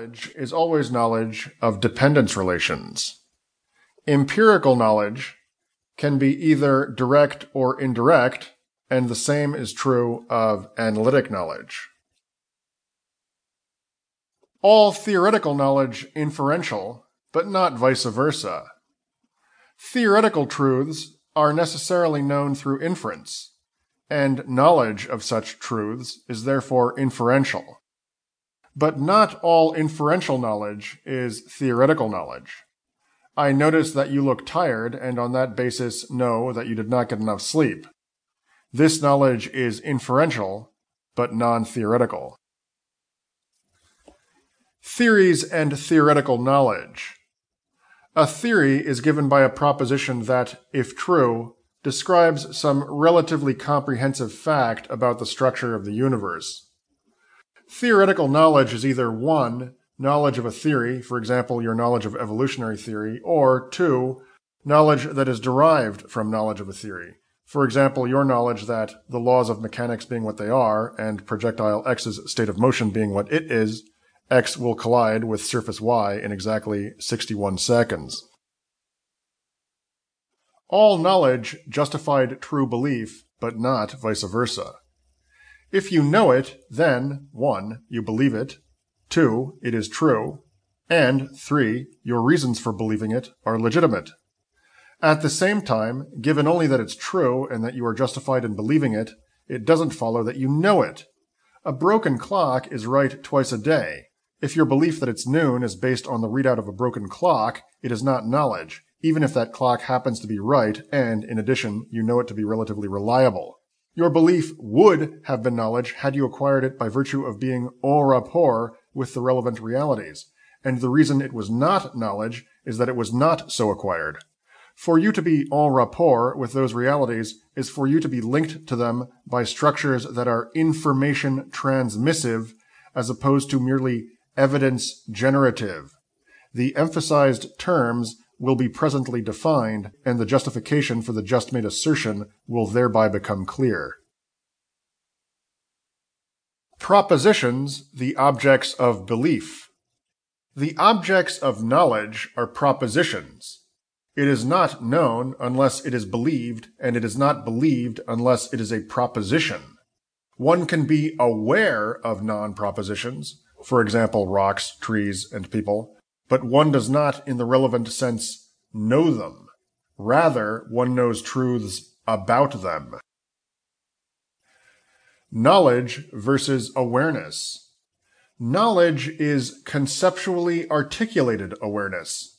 knowledge is always knowledge of dependence relations. Empirical knowledge can be either direct or indirect, and the same is true of analytic knowledge. All theoretical knowledge inferential, but not vice versa. Theoretical truths are necessarily known through inference, and knowledge of such truths is therefore inferential. But not all inferential knowledge is theoretical knowledge. I notice that you look tired, and on that basis know that you did not get enough sleep. This knowledge is inferential, but non-theoretical. Theories and theoretical knowledge. A theory is given by a proposition that, if true, describes some relatively comprehensive fact about the structure of the universe. Theoretical knowledge is either one, knowledge of a theory, for example, your knowledge of evolutionary theory, or two, knowledge that is derived from knowledge of a theory. For example, your knowledge that the laws of mechanics being what they are, and projectile X's state of motion being what it is, X will collide with surface Y in exactly 61 seconds. All knowledge justified true belief, but not vice versa. If you know it, then 1. You believe it, 2. It is true, and 3. Your reasons for believing it are legitimate. At the same time, given only that it's true and that you are justified in believing it, it doesn't follow that you know it. A broken clock is right twice a day. If your belief that it's noon is based on the readout of a broken clock, it is not knowledge, even if that clock happens to be right and, in addition, you know it to be relatively reliable. Your belief would have been knowledge had you acquired it by virtue of being en rapport with the relevant realities, and the reason it was not knowledge is that it was not so acquired. For you to be en rapport with those realities is for you to be linked to them by structures that are information transmissive as opposed to merely evidence generative. The emphasized terms will be presently defined, and the justification for the just made assertion will thereby become clear. Propositions, the objects of belief. The objects of knowledge are propositions. It is not known unless it is believed, and it is not believed unless it is a proposition. One can be aware of non-propositions, for example, rocks, trees, and people, but one does not, in the relevant sense, know them. Rather, one knows truths about them. Knowledge versus awareness. Knowledge is conceptually articulated awareness.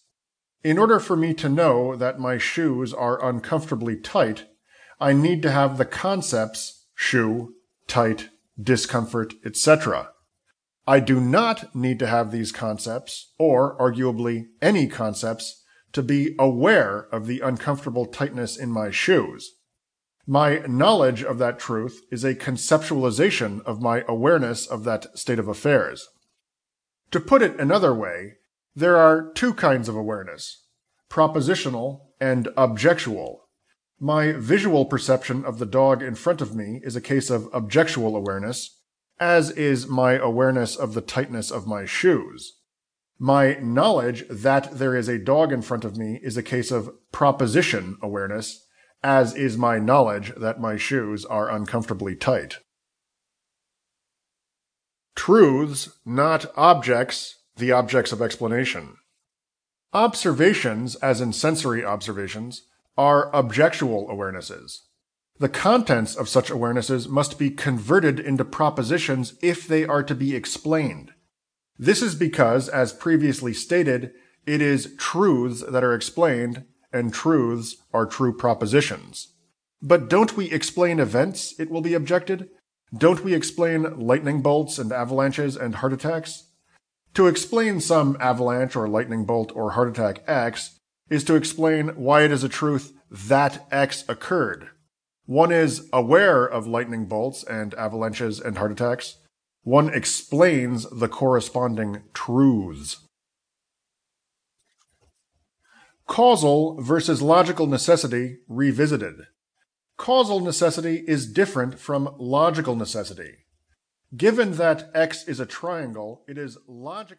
In order for me to know that my shoes are uncomfortably tight, I need to have the concepts shoe, tight, discomfort, etc. I do not need to have these concepts, or arguably any concepts, to be aware of the uncomfortable tightness in my shoes. My knowledge of that truth is a conceptualization of my awareness of that state of affairs. To put it another way, there are two kinds of awareness, propositional and objectual. My visual perception of the dog in front of me is a case of objectual awareness, as is my awareness of the tightness of my shoes. My knowledge that there is a dog in front of me is a case of proposition awareness, as is my knowledge that my shoes are uncomfortably tight. Truths, not objects, the objects of explanation. Observations, as in sensory observations, are objectual awarenesses. The contents of such awarenesses must be converted into propositions if they are to be explained. This is because, as previously stated, it is truths that are explained, and truths are true propositions. But don't we explain events, it will be objected? Don't we explain lightning bolts and avalanches and heart attacks? To explain some avalanche or lightning bolt or heart attack X is to explain why it is a truth that X occurred. One is aware of lightning bolts and avalanches and heart attacks. One explains the corresponding truths. Causal versus logical necessity revisited. Causal necessity is different from logical necessity. Given that X is a triangle, it is logically